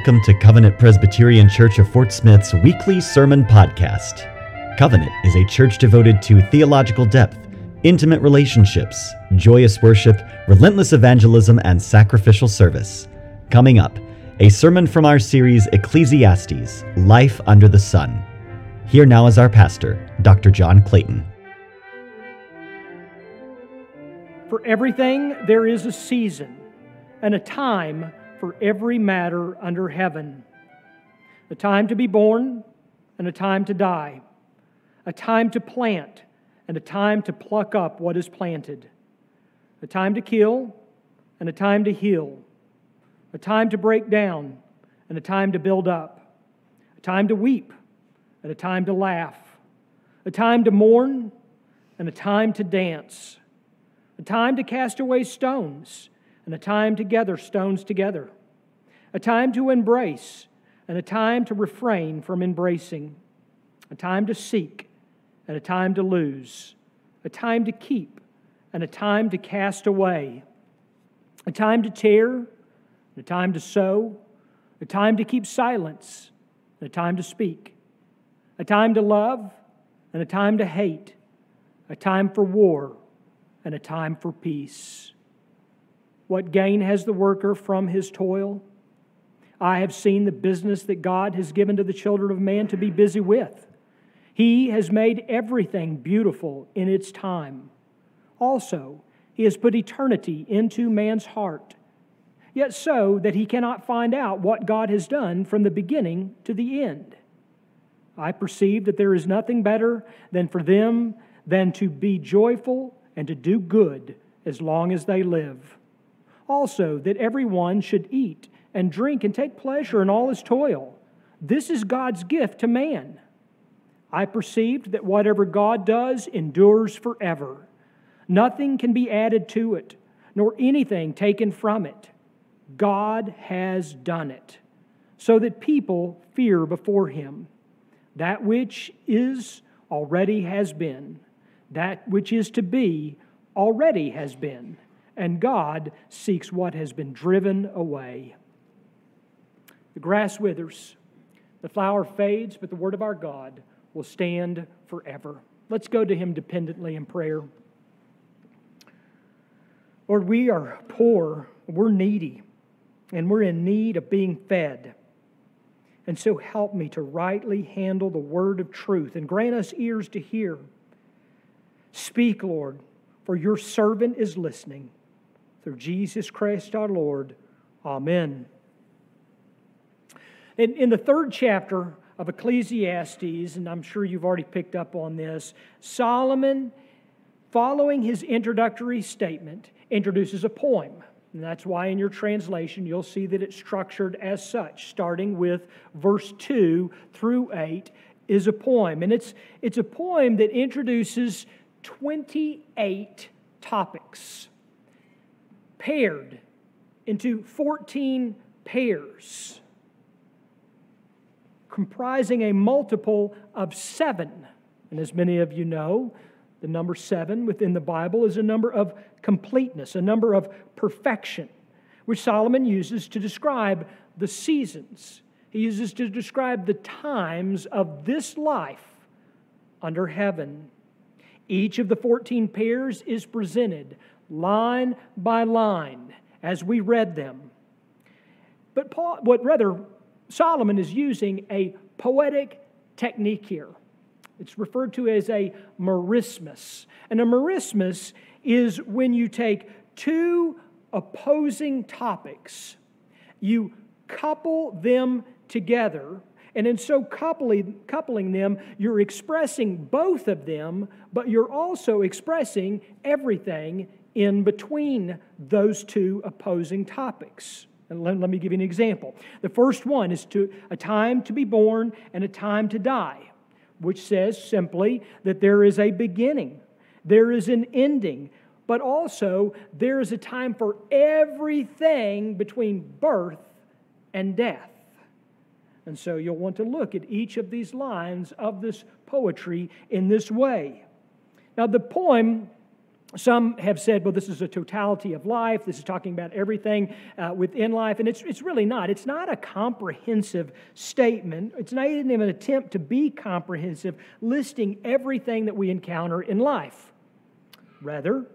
Welcome to Covenant Presbyterian Church of Fort Smith's weekly sermon podcast. Covenant is a church devoted to theological depth, intimate relationships, joyous worship, relentless evangelism, and sacrificial service. Coming up, a sermon from our series Ecclesiastes Life Under the Sun. Here now is our pastor, Dr. John Clayton. For everything there is a season and a time for every matter under heaven a time to be born and a time to die, a time to plant and a time to pluck up what is planted, a time to kill and a time to heal, a time to break down and a time to build up, a time to weep and a time to laugh, a time to mourn and a time to dance, a time to cast away stones and a time to gather stones together, a time to embrace, and a time to refrain from embracing, a time to seek, and a time to lose, a time to keep, and a time to cast away, a time to tear, a time to sow, a time to keep silence, a time to speak, a time to love, and a time to hate, a time for war, and a time for peace. What gain has the worker from his toil? I have seen the business that God has given to the children of man to be busy with. He has made everything beautiful in its time. Also, He has put eternity into man's heart, yet so that he cannot find out what God has done from the beginning to the end. I perceive that there is nothing better than for them than to be joyful and to do good as long as they live also that everyone should eat and drink and take pleasure in all his toil. This is God's gift to man. I perceived that whatever God does endures forever. Nothing can be added to it, nor anything taken from it. God has done it, so that people fear before him. That which is already has been, that which is to be already has been and God seeks what has been driven away. The grass withers, the flower fades, but the word of our God will stand forever. Let's go to Him dependently in prayer. Lord, we are poor, we're needy, and we're in need of being fed. And so help me to rightly handle the word of truth and grant us ears to hear. Speak, Lord, for your servant is listening. Through Jesus Christ our Lord. Amen. In, in the third chapter of Ecclesiastes, and I'm sure you've already picked up on this, Solomon, following his introductory statement, introduces a poem. And that's why in your translation you'll see that it's structured as such, starting with verse 2 through 8 is a poem. And it's, it's a poem that introduces 28 topics paired into 14 pairs, comprising a multiple of seven. And as many of you know, the number seven within the Bible is a number of completeness, a number of perfection, which Solomon uses to describe the seasons. He uses to describe the times of this life under heaven. Each of the 14 pairs is presented line by line as we read them. But Paul, what rather, Solomon is using a poetic technique here. It's referred to as a merismus. And a merismus is when you take two opposing topics, you couple them together, and in so coupling, coupling them, you're expressing both of them, but you're also expressing everything in between those two opposing topics. And let, let, me give you an example. The first one is to a time to be born and a time to die, which says simply that there is a beginning, there is an ending, but also there is a time for everything between birth and death. And so you'll want to look at each of these lines of this poetry in this way. Now, the poem some have said, well, this is a totality of life. This is talking about everything uh, within life. And it's, it's really not. It's not a comprehensive statement. It's not even an attempt to be comprehensive, listing everything that we encounter in life. Rather,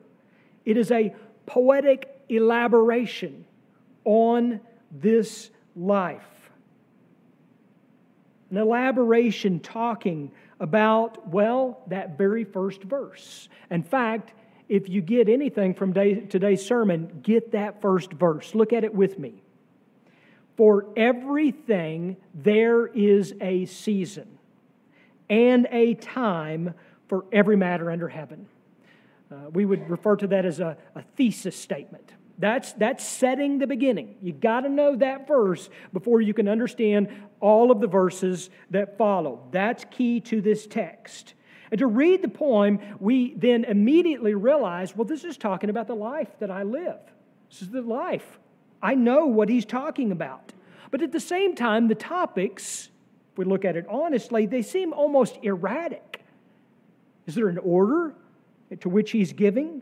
it is a poetic elaboration on this life. An elaboration talking about, well, that very first verse. In fact, if you get anything from day, today's sermon, get that first verse. Look at it with me. For everything there is a season and a time for every matter under heaven. Uh, we would refer to that as a, a thesis statement. That's, that's setting the beginning. You got to know that verse before you can understand all of the verses that follow. That's key to this text. And to read the poem, we then immediately realize well, this is talking about the life that I live. This is the life. I know what he's talking about. But at the same time, the topics, if we look at it honestly, they seem almost erratic. Is there an order to which he's giving?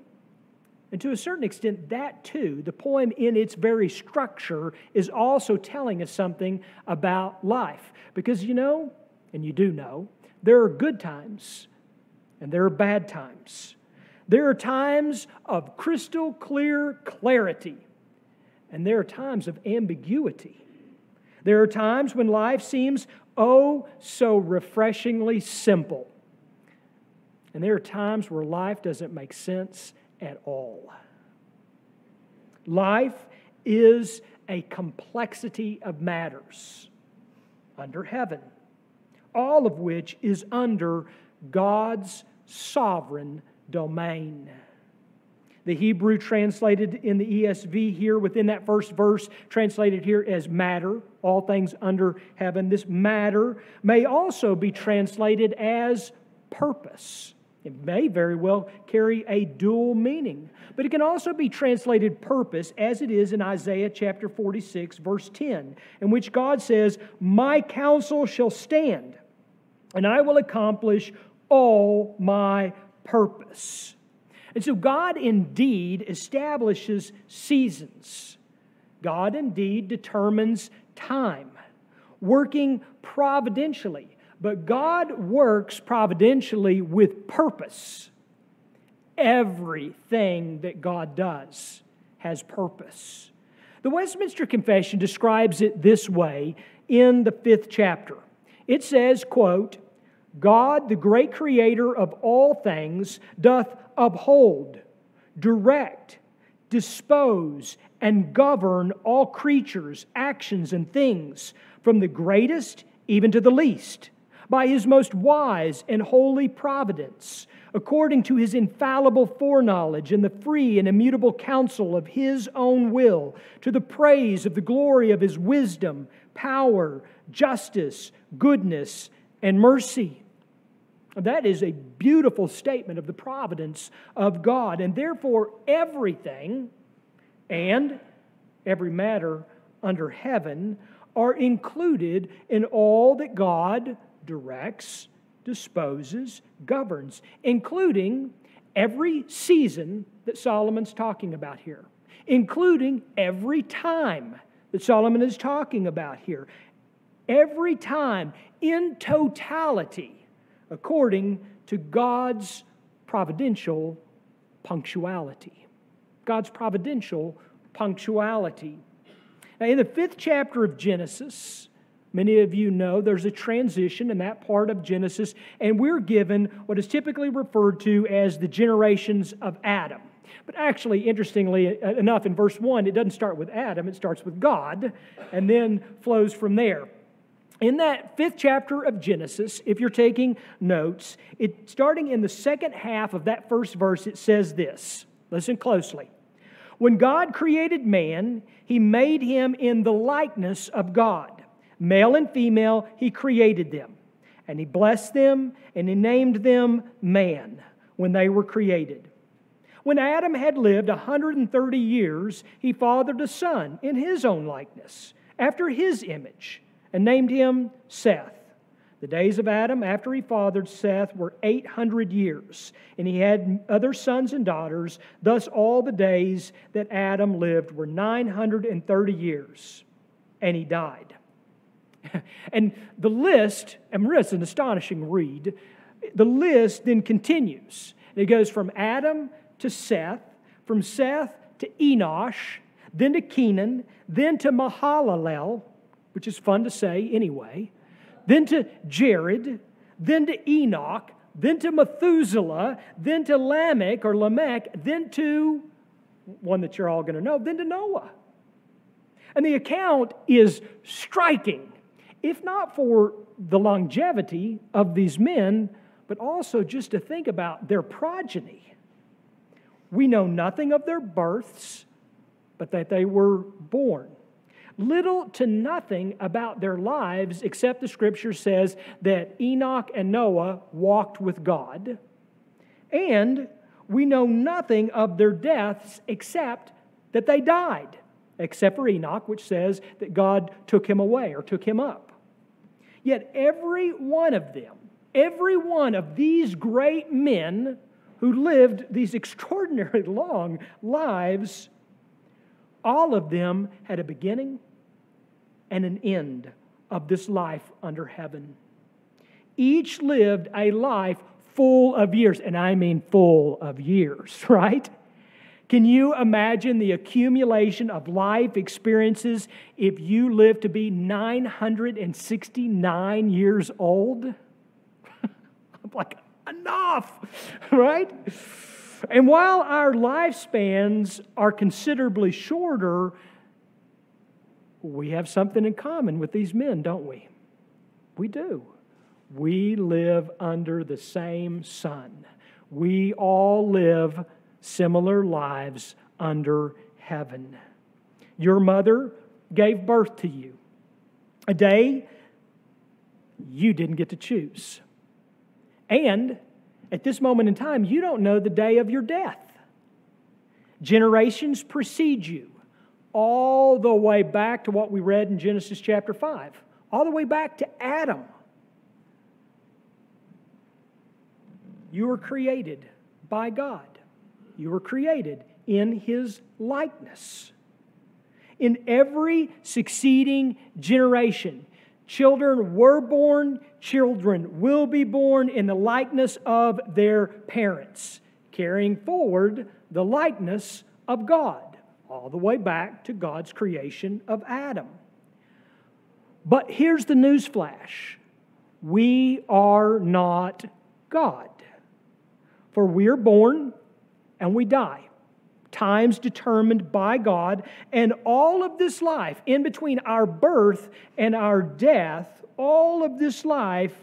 And to a certain extent, that too, the poem in its very structure, is also telling us something about life. Because you know, and you do know, there are good times and there are bad times. There are times of crystal clear clarity, and there are times of ambiguity. There are times when life seems oh so refreshingly simple. And there are times where life doesn't make sense at all. Life is a complexity of matters under heaven, all of which is under God's sovereign domain. The Hebrew translated in the ESV here within that first verse, translated here as matter, all things under heaven. This matter may also be translated as purpose. It may very well carry a dual meaning, but it can also be translated purpose as it is in Isaiah chapter 46, verse 10, in which God says, My counsel shall stand, and I will accomplish all my purpose. And so God indeed establishes seasons. God indeed determines time, working providentially. But God works providentially with purpose. Everything that God does has purpose. The Westminster Confession describes it this way in the fifth chapter. It says, quote, God, the great creator of all things, doth uphold, direct, dispose, and govern all creatures, actions, and things, from the greatest even to the least, by his most wise and holy providence, according to his infallible foreknowledge and the free and immutable counsel of his own will, to the praise of the glory of his wisdom, power, justice, goodness, and mercy that is a beautiful statement of the providence of God. And therefore, everything and every matter under heaven are included in all that God directs, disposes, governs, including every season that Solomon's talking about here, including every time that Solomon is talking about here. Every time in totality according to God's providential punctuality. God's providential punctuality. Now, in the fifth chapter of Genesis, many of you know there's a transition in that part of Genesis, and we're given what is typically referred to as the generations of Adam. But actually, interestingly enough, in verse 1, it doesn't start with Adam, it starts with God, and then flows from there in that fifth chapter of Genesis, if you're taking notes, it, starting in the second half of that first verse, it says this. Listen closely. When God created man, he made him in the likeness of God. Male and female, he created them. And he blessed them and he named them man when they were created. When Adam had lived 130 years, he fathered a son in his own likeness, after his image and named him Seth. The days of Adam after he fathered Seth were 800 years, and he had other sons and daughters. Thus, all the days that Adam lived were 930 years, and he died. and the list, and it's an astonishing read, the list then continues. It goes from Adam to Seth, from Seth to Enosh, then to Kenan, then to Mahalalel, which is fun to say anyway then to Jared, then to Enoch, then to Methuselah, then to Lamech or Lamech, then to one that you're all going to know, then to Noah. And the account is striking, if not for the longevity of these men, but also just to think about their progeny. We know nothing of their births, but that they were born little to nothing about their lives, except the scripture says that Enoch and Noah walked with God. And we know nothing of their deaths except that they died, except for Enoch, which says that God took him away or took him up. Yet every one of them, every one of these great men who lived these extraordinarily long lives all of them had a beginning and an end of this life under heaven. Each lived a life full of years, and I mean full of years, right? Can you imagine the accumulation of life experiences if you live to be 969 years old? I'm like, enough, right? And while our lifespans are considerably shorter, we have something in common with these men, don't we? We do. We live under the same sun. We all live similar lives under heaven. Your mother gave birth to you, a day you didn't get to choose. And at this moment in time, you don't know the day of your death. Generations precede you, all the way back to what we read in Genesis chapter 5, all the way back to Adam. You were created by God, you were created in His likeness. In every succeeding generation, Children were born, children will be born in the likeness of their parents, carrying forward the likeness of God, all the way back to God's creation of Adam. But here's the news flash we are not God. For we are born and we die times determined by God, and all of this life, in between our birth and our death, all of this life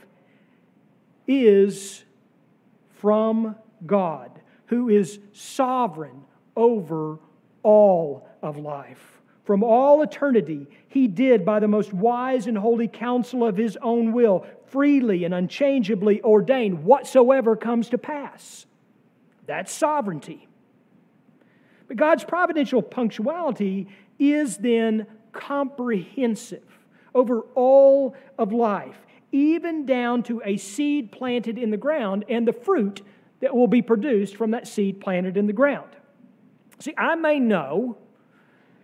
is from God, who is sovereign over all of life. From all eternity, he did by the most wise and holy counsel of his own will, freely and unchangeably ordain whatsoever comes to pass. That's sovereignty. But God's providential punctuality is then comprehensive over all of life, even down to a seed planted in the ground and the fruit that will be produced from that seed planted in the ground. See, I may know,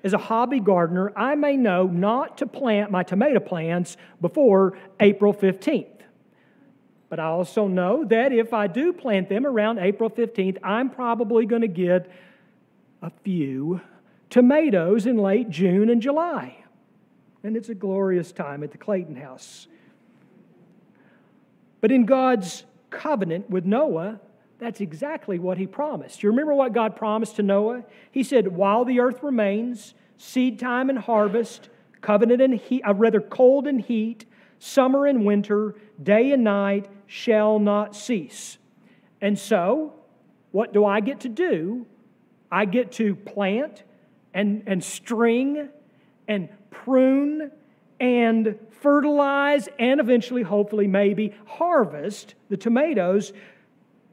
as a hobby gardener, I may know not to plant my tomato plants before April 15th. But I also know that if I do plant them around April 15th, I'm probably going to get a few tomatoes in late June and July. And it's a glorious time at the Clayton House. But in God's covenant with Noah, that's exactly what he promised. You remember what God promised to Noah? He said, While the earth remains, seed time and harvest, covenant and heat, uh, rather cold and heat, summer and winter, day and night shall not cease. And so, what do I get to do I get to plant and, and string and prune and fertilize and eventually, hopefully, maybe harvest the tomatoes.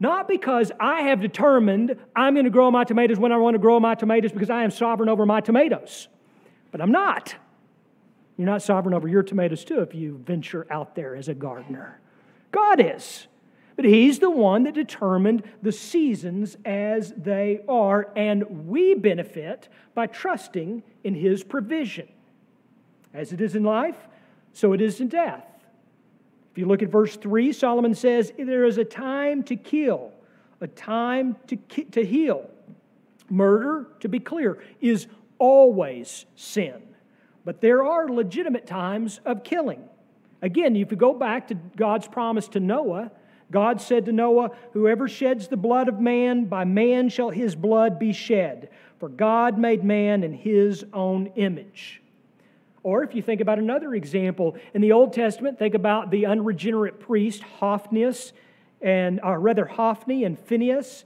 Not because I have determined I'm going to grow my tomatoes when I want to grow my tomatoes because I am sovereign over my tomatoes. But I'm not. You're not sovereign over your tomatoes, too, if you venture out there as a gardener. God is. But He's the one that determined the seasons as they are, and we benefit by trusting in His provision. As it is in life, so it is in death. If you look at verse 3, Solomon says, There is a time to kill, a time to, to heal. Murder, to be clear, is always sin. But there are legitimate times of killing. Again, if you go back to God's promise to Noah, God said to Noah, Whoever sheds the blood of man, by man shall his blood be shed. For God made man in his own image. Or if you think about another example, in the Old Testament, think about the unregenerate priest, Hophnius, and or rather Hophni and Phinehas.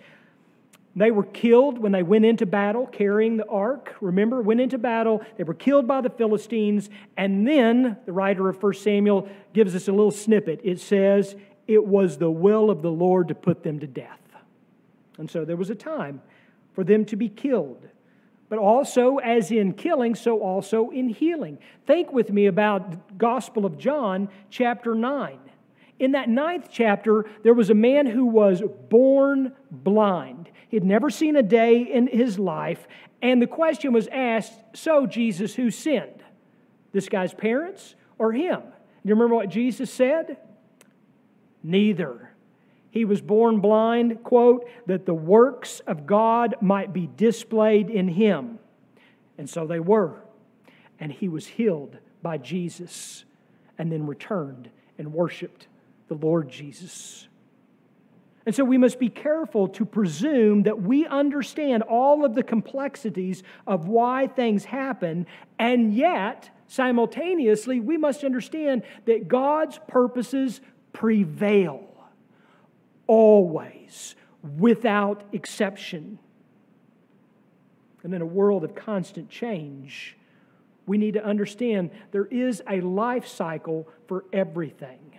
They were killed when they went into battle carrying the ark. Remember, went into battle. They were killed by the Philistines. And then the writer of 1 Samuel gives us a little snippet. It says, It was the will of the Lord to put them to death. And so there was a time for them to be killed. But also, as in killing, so also in healing. Think with me about Gospel of John, chapter 9. In that ninth chapter, there was a man who was born blind. He had never seen a day in his life. And the question was asked So, Jesus, who sinned? This guy's parents or him? Do you remember what Jesus said? Neither. He was born blind, quote, that the works of God might be displayed in him. And so they were. And he was healed by Jesus and then returned and worshiped the Lord Jesus. And so we must be careful to presume that we understand all of the complexities of why things happen, and yet, simultaneously, we must understand that God's purposes prevail always, without exception. And in a world of constant change, we need to understand there is a life cycle for everything.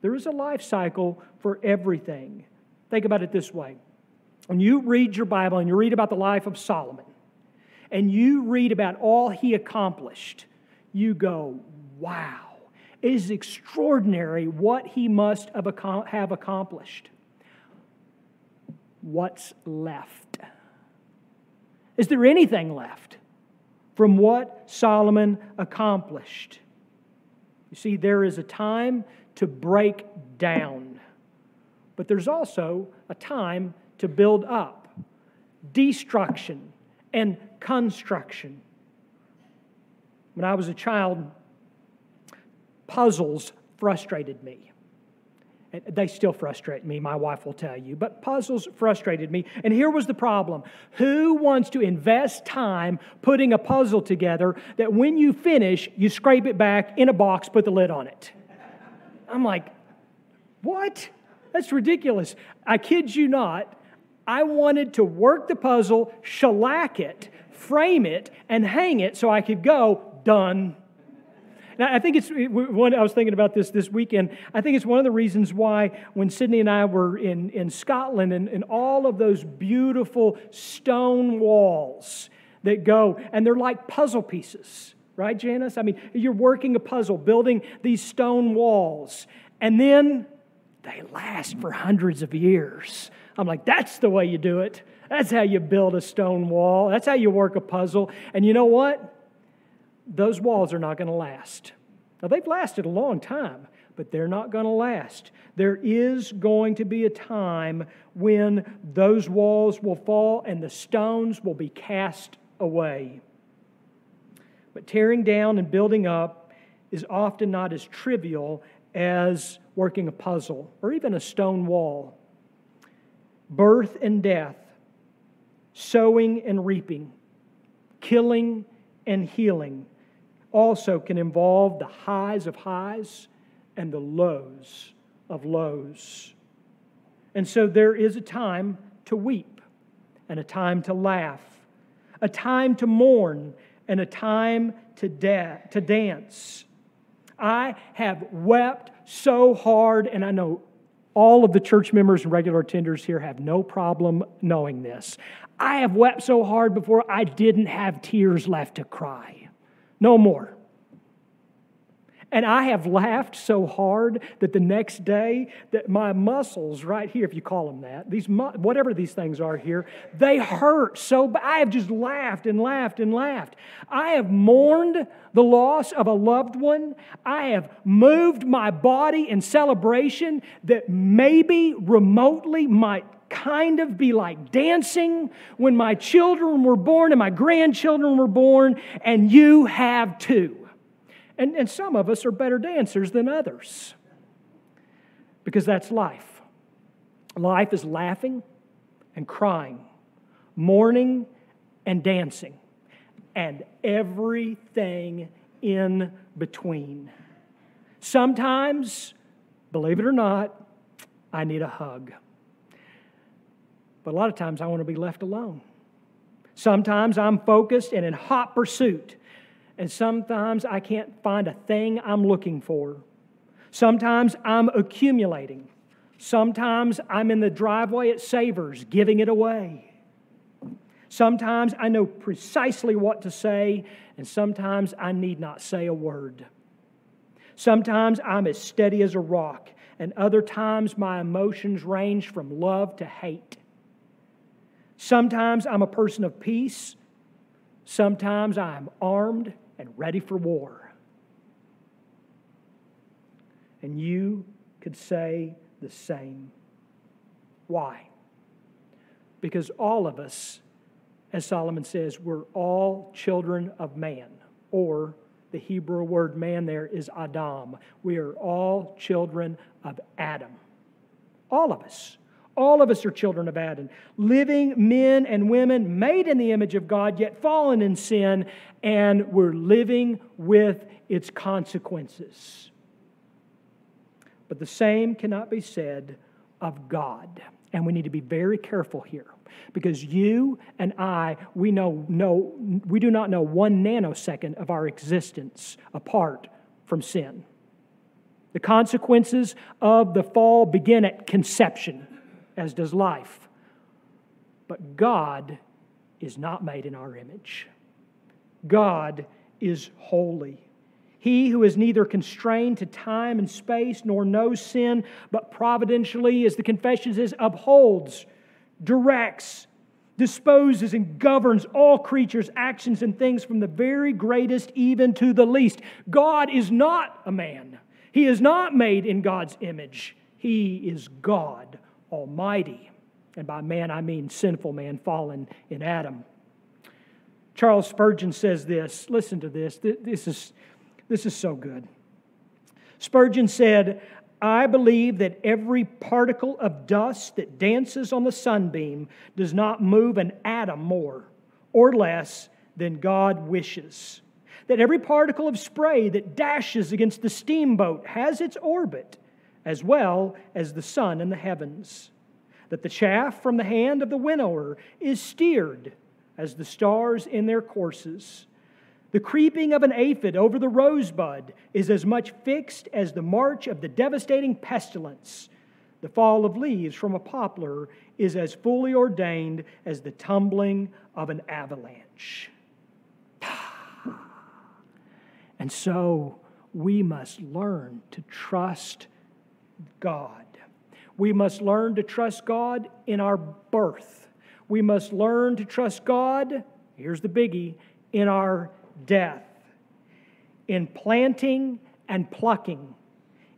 There is a life cycle for everything. Think about it this way when you read your Bible and you read about the life of Solomon, and you read about all he accomplished, you go, wow, it is extraordinary what he must have accomplished. What's left? Is there anything left from what Solomon accomplished? You see, there is a time to break down. But there's also a time to build up, destruction and construction. When I was a child, puzzles frustrated me. They still frustrate me, my wife will tell you, but puzzles frustrated me. And here was the problem Who wants to invest time putting a puzzle together that when you finish, you scrape it back in a box, put the lid on it? I'm like, what? That's ridiculous. I kid you not. I wanted to work the puzzle, shellac it, frame it, and hang it so I could go, done. Now, I think it's one, I was thinking about this this weekend. I think it's one of the reasons why when Sydney and I were in, in Scotland and, and all of those beautiful stone walls that go, and they're like puzzle pieces right, Janice? I mean, you're working a puzzle, building these stone walls, and then they last for hundreds of years. I'm like, that's the way you do it. That's how you build a stone wall. That's how you work a puzzle. And you know what? Those walls are not going to last. Now, they've lasted a long time, but they're not going to last. There is going to be a time when those walls will fall and the stones will be cast away. But tearing down and building up is often not as trivial as working a puzzle or even a stone wall. Birth and death, sowing and reaping, killing and healing also can involve the highs of highs and the lows of lows. And so there is a time to weep and a time to laugh, a time to mourn and a time to, da- to dance. I have wept so hard, and I know all of the church members and regular attenders here have no problem knowing this. I have wept so hard before I didn't have tears left to cry. No more. And I have laughed so hard that the next day that my muscles right here, if you call them that, these whatever these things are here, they hurt so I have just laughed and laughed and laughed. I have mourned the loss of a loved one. I have moved my body in celebration that maybe remotely might kind of be like dancing when my children were born and my grandchildren were born, and you have too. And, and some of us are better dancers than others because that's life. Life is laughing and crying, mourning and dancing, and everything in between. Sometimes, believe it or not, I need a hug. But a lot of times I want to be left alone. Sometimes I'm focused and in hot pursuit and sometimes I can't find a thing I'm looking for. Sometimes I'm accumulating. Sometimes I'm in the driveway at Savers giving it away. Sometimes I know precisely what to say, and sometimes I need not say a word. Sometimes I'm as steady as a rock, and other times my emotions range from love to hate. Sometimes I'm a person of peace. Sometimes I'm armed and ready for war. And you could say the same. Why? Because all of us, as Solomon says, we're all children of man, or the Hebrew word man there is Adam. We are all children of Adam. All of us. All of us are children of Adam, living men and women made in the image of God, yet fallen in sin, and we're living with its consequences. But the same cannot be said of God. And we need to be very careful here because you and I, we, know, know, we do not know one nanosecond of our existence apart from sin. The consequences of the fall begin at conception as does life. But God is not made in our image. God is holy. He who is neither constrained to time and space nor knows sin, but providentially, as the confession says, upholds, directs, disposes, and governs all creatures' actions and things from the very greatest even to the least. God is not a man. He is not made in God's image. He is God Almighty. And by man, I mean sinful man fallen in Adam. Charles Spurgeon says this. Listen to this. This is, this is so good. Spurgeon said, I believe that every particle of dust that dances on the sunbeam does not move an atom more or less than God wishes. That every particle of spray that dashes against the steamboat has its orbit as well as the sun in the heavens, that the chaff from the hand of the winnower is steered as the stars in their courses. The creeping of an aphid over the rosebud is as much fixed as the march of the devastating pestilence. The fall of leaves from a poplar is as fully ordained as the tumbling of an avalanche. And so we must learn to trust God. We must learn to trust God in our birth. We must learn to trust God, here's the biggie, in our death. In planting and plucking,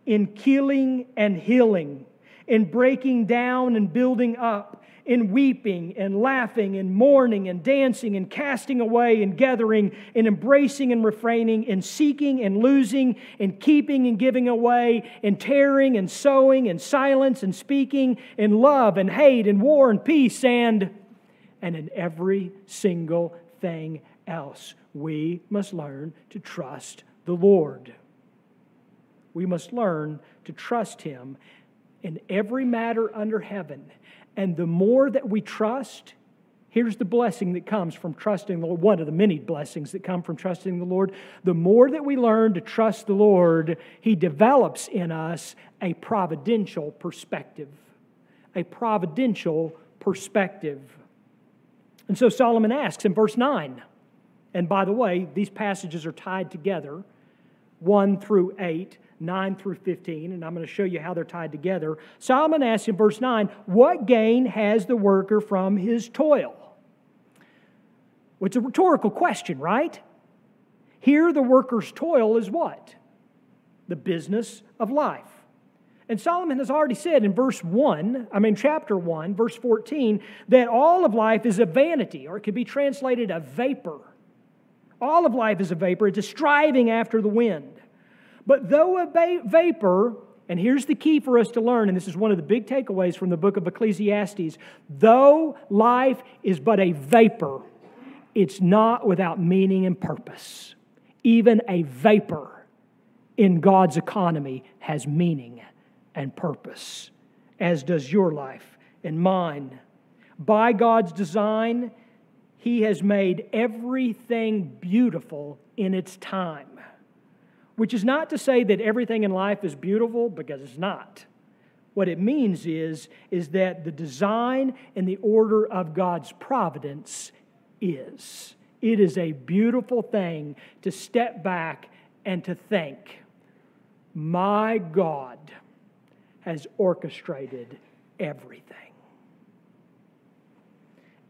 in killing and healing, in breaking down and building up, in weeping and laughing and mourning and dancing and casting away and gathering and embracing and refraining and seeking and losing and keeping and giving away and tearing and sowing and silence and speaking and love and hate and war and peace and and in every single thing else we must learn to trust the Lord. We must learn to trust him in every matter under heaven and the more that we trust, here's the blessing that comes from trusting the Lord, one of the many blessings that come from trusting the Lord. The more that we learn to trust the Lord, He develops in us a providential perspective. A providential perspective. And so Solomon asks in verse 9, and by the way, these passages are tied together 1 through 8, 9 through 15, and I'm going to show you how they're tied together. Solomon asks in verse 9, What gain has the worker from his toil? Well, it's a rhetorical question, right? Here, the worker's toil is what? The business of life. And Solomon has already said in verse 1, I mean, chapter 1, verse 14, that all of life is a vanity, or it could be translated a vapor. All of life is a vapor, it's a striving after the wind. But though a vapor, and here's the key for us to learn, and this is one of the big takeaways from the book of Ecclesiastes though life is but a vapor, it's not without meaning and purpose. Even a vapor in God's economy has meaning and purpose, as does your life and mine. By God's design, He has made everything beautiful in its time. Which is not to say that everything in life is beautiful, because it's not. What it means is, is that the design and the order of God's providence is. It is a beautiful thing to step back and to think, my God has orchestrated everything.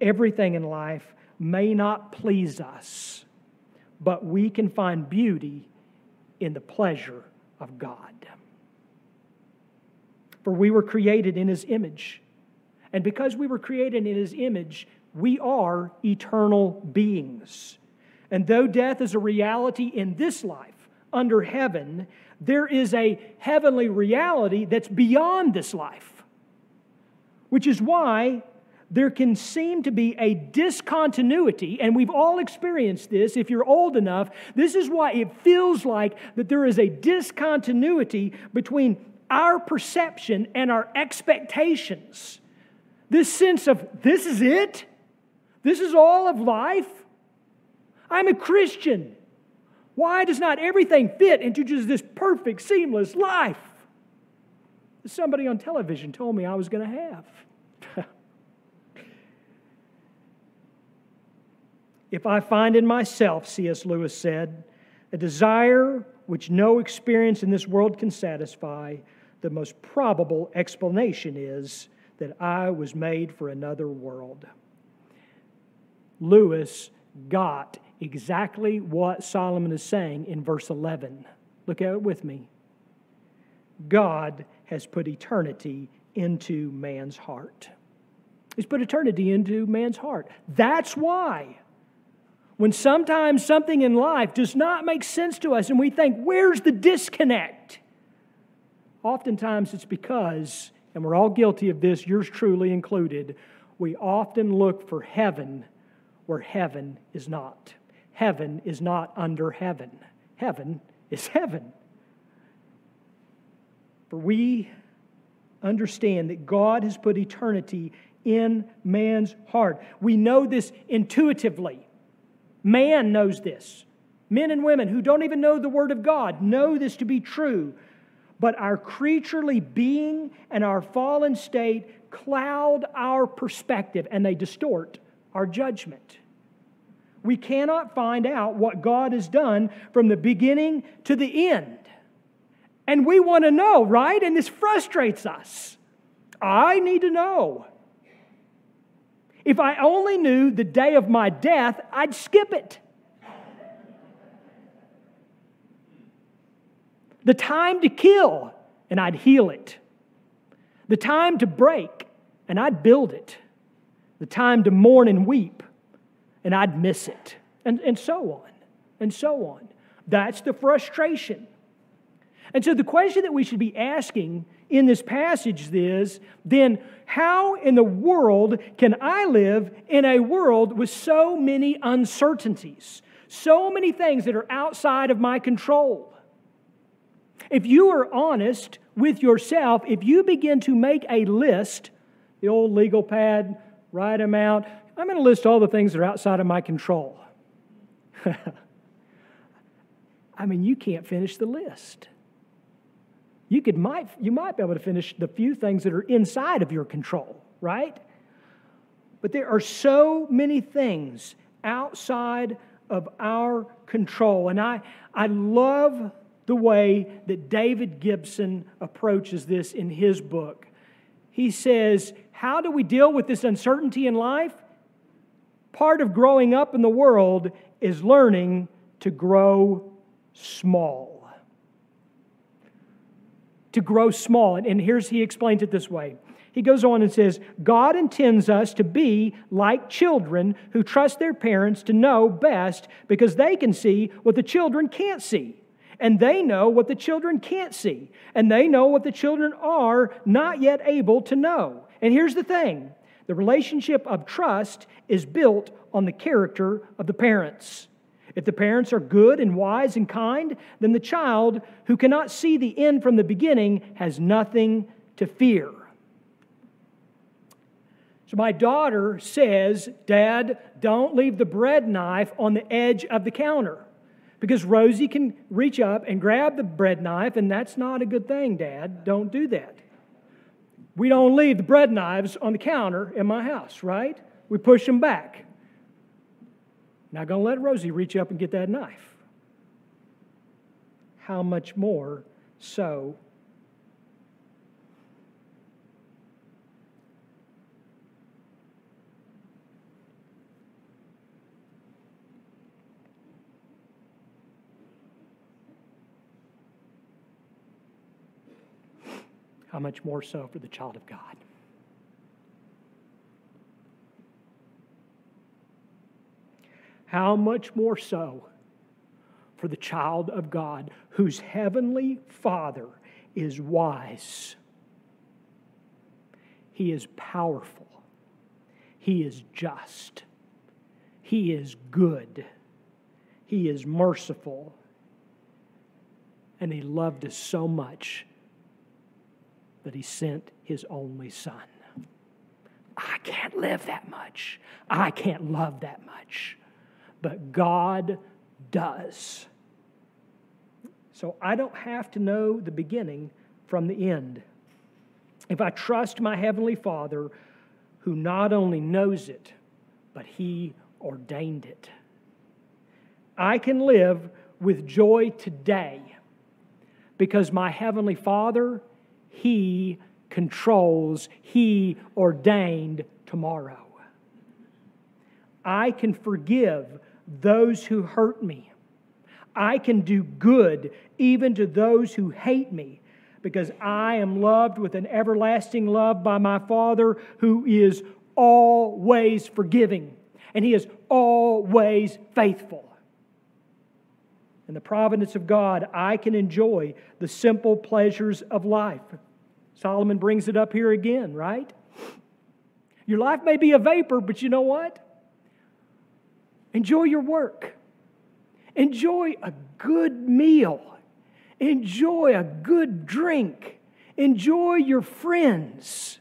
Everything in life may not please us, but we can find beauty in the pleasure of God. For we were created in His image. And because we were created in His image, we are eternal beings. And though death is a reality in this life, under heaven, there is a heavenly reality that's beyond this life. Which is why there can seem to be a discontinuity, and we've all experienced this if you're old enough. This is why it feels like that there is a discontinuity between our perception and our expectations. This sense of, this is it? This is all of life. I'm a Christian. Why does not everything fit into just this perfect, seamless life? Somebody on television told me I was going to have. If I find in myself, C.S. Lewis said, a desire which no experience in this world can satisfy, the most probable explanation is that I was made for another world. Lewis got exactly what Solomon is saying in verse 11. Look at it with me. God has put eternity into man's heart. He's put eternity into man's heart. That's why when sometimes something in life does not make sense to us and we think, where's the disconnect? Oftentimes it's because, and we're all guilty of this, yours truly included, we often look for heaven where heaven is not. Heaven is not under heaven, heaven is heaven. For we understand that God has put eternity in man's heart. We know this intuitively. Man knows this. Men and women who don't even know the Word of God know this to be true. But our creaturely being and our fallen state cloud our perspective and they distort our judgment. We cannot find out what God has done from the beginning to the end. And we want to know, right? And this frustrates us. I need to know. If I only knew the day of my death, I'd skip it. The time to kill, and I'd heal it. The time to break, and I'd build it. The time to mourn and weep, and I'd miss it, and, and so on, and so on. That's the frustration. And so the question that we should be asking in this passage is then, how in the world can I live in a world with so many uncertainties, so many things that are outside of my control? If you are honest with yourself, if you begin to make a list, the old legal pad, write them out, I'm going to list all the things that are outside of my control. I mean, you can't finish the list. You, could, might, you might be able to finish the few things that are inside of your control, right? But there are so many things outside of our control. And I, I love the way that David Gibson approaches this in his book. He says, How do we deal with this uncertainty in life? Part of growing up in the world is learning to grow small. To grow small. And here's, he explains it this way he goes on and says, God intends us to be like children who trust their parents to know best because they can see what the children can't see. And they know what the children can't see. And they know what the children are not yet able to know. And here's the thing the relationship of trust is built on the character of the parents. If the parents are good and wise and kind, then the child who cannot see the end from the beginning has nothing to fear. So my daughter says, Dad, don't leave the bread knife on the edge of the counter because Rosie can reach up and grab the bread knife, and that's not a good thing, Dad. Don't do that. We don't leave the bread knives on the counter in my house, right? We push them back. Not going to let Rosie reach up and get that knife. How much more so how much more so for the child of God? How much more so for the child of God whose heavenly Father is wise? He is powerful. He is just. He is good. He is merciful. And He loved us so much that he sent his only son. I can't live that much. I can't love that much. But God does. So I don't have to know the beginning from the end. If I trust my Heavenly Father, who not only knows it, but He ordained it, I can live with joy today because my Heavenly Father he controls, He ordained tomorrow. I can forgive those who hurt me. I can do good even to those who hate me because I am loved with an everlasting love by my Father who is always forgiving and He is always faithful. In the providence of God, I can enjoy the simple pleasures of life. Solomon brings it up here again, right? Your life may be a vapor, but you know what? Enjoy your work. Enjoy a good meal. Enjoy a good drink. Enjoy your friends.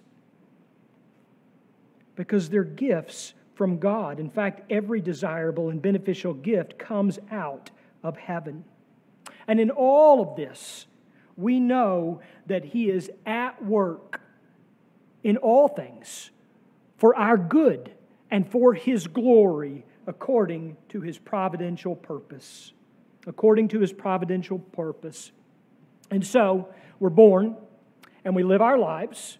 Because they're gifts from God. In fact, every desirable and beneficial gift comes out of heaven. And in all of this, we know that He is at work in all things for our good and for His glory according to His providential purpose. According to His providential purpose. And so, we're born and we live our lives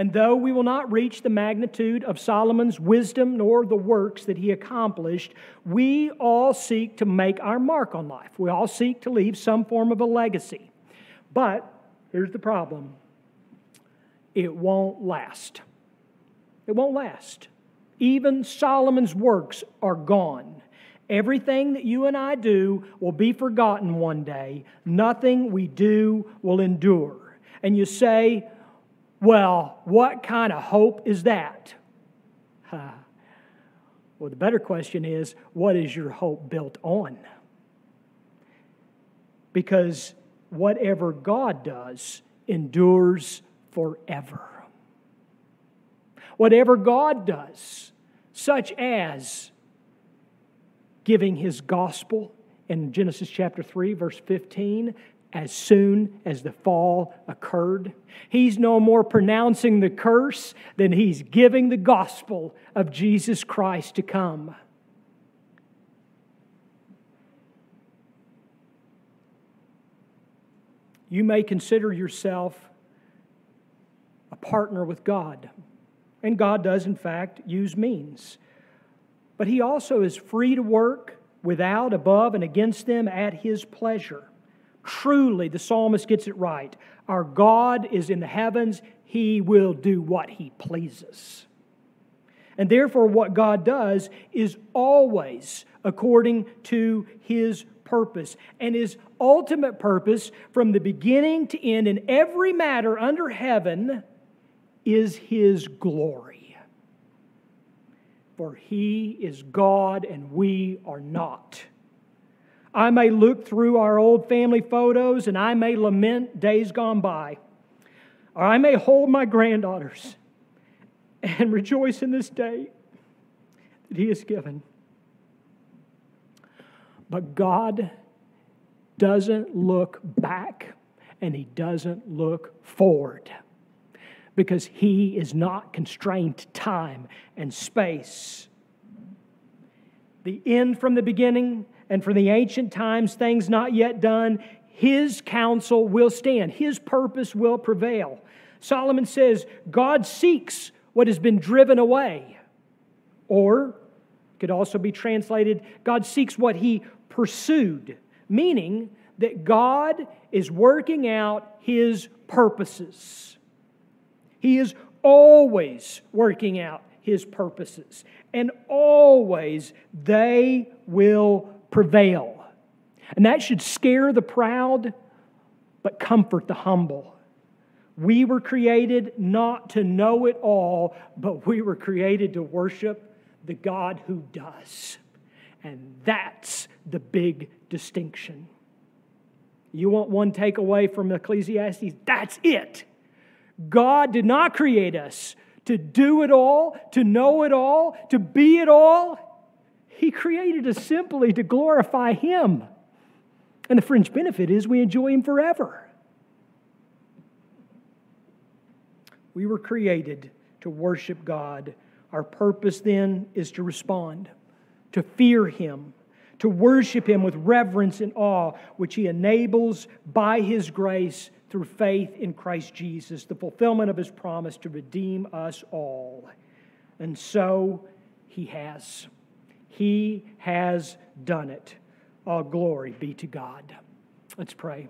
and though we will not reach the magnitude of Solomon's wisdom nor the works that he accomplished, we all seek to make our mark on life. We all seek to leave some form of a legacy. But here's the problem it won't last. It won't last. Even Solomon's works are gone. Everything that you and I do will be forgotten one day. Nothing we do will endure. And you say, well, what kind of hope is that? Well, the better question is what is your hope built on? Because whatever God does endures forever. Whatever God does, such as giving his gospel in Genesis chapter 3, verse 15, as soon as the fall occurred. He's no more pronouncing the curse than he's giving the gospel of Jesus Christ to come. You may consider yourself a partner with God. And God does, in fact, use means. But He also is free to work without, above, and against them at His pleasure. Truly, the psalmist gets it right. Our God is in the heavens, He will do what He pleases. And therefore, what God does is always according to His purpose. And His ultimate purpose, from the beginning to end, in every matter under heaven, is His glory. For He is God and we are not. I may look through our old family photos and I may lament days gone by. Or I may hold my granddaughters and rejoice in this day that He has given. But God doesn't look back and He doesn't look forward because He is not constrained to time and space. The end from the beginning and from the ancient times, things not yet done, his counsel will stand, his purpose will prevail. Solomon says, God seeks what has been driven away. Or, could also be translated, God seeks what he pursued, meaning that God is working out his purposes. He is always working out his purposes, and always they will prevail. And that should scare the proud, but comfort the humble. We were created not to know it all, but we were created to worship the God who does. And that's the big distinction. You want one takeaway from Ecclesiastes? That's it. God did not create us to do it all, to know it all, to be it all. He created us simply to glorify Him. And the fringe benefit is we enjoy Him forever. We were created to worship God. Our purpose then is to respond, to fear Him, to worship Him with reverence and awe, which He enables by His grace through faith in Christ Jesus, the fulfillment of His promise to redeem us all. And so He has. He has done it. All glory be to God. Let's pray.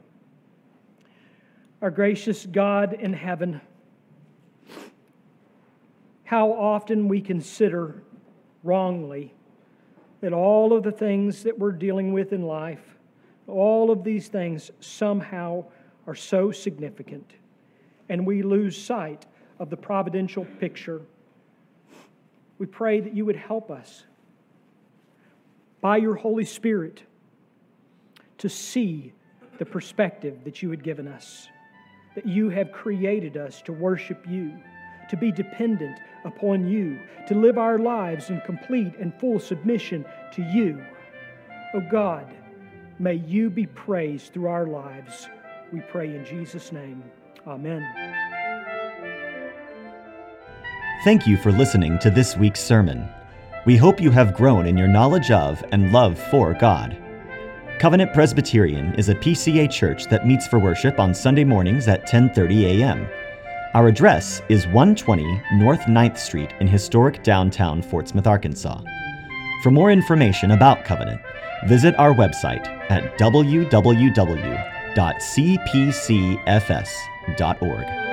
Our gracious God in heaven, how often we consider wrongly that all of the things that we're dealing with in life, all of these things somehow are so significant, and we lose sight of the providential picture. We pray that you would help us by your Holy Spirit to see the perspective that you had given us, that you have created us to worship you, to be dependent upon you, to live our lives in complete and full submission to you. Oh God, may you be praised through our lives. We pray in Jesus' name. Amen. Thank you for listening to this week's sermon. We hope you have grown in your knowledge of and love for God. Covenant Presbyterian is a PCA church that meets for worship on Sunday mornings at 10:30 a.m. Our address is 120 North 9th Street in historic downtown Fort Smith, Arkansas. For more information about Covenant, visit our website at www.cpcfs.org.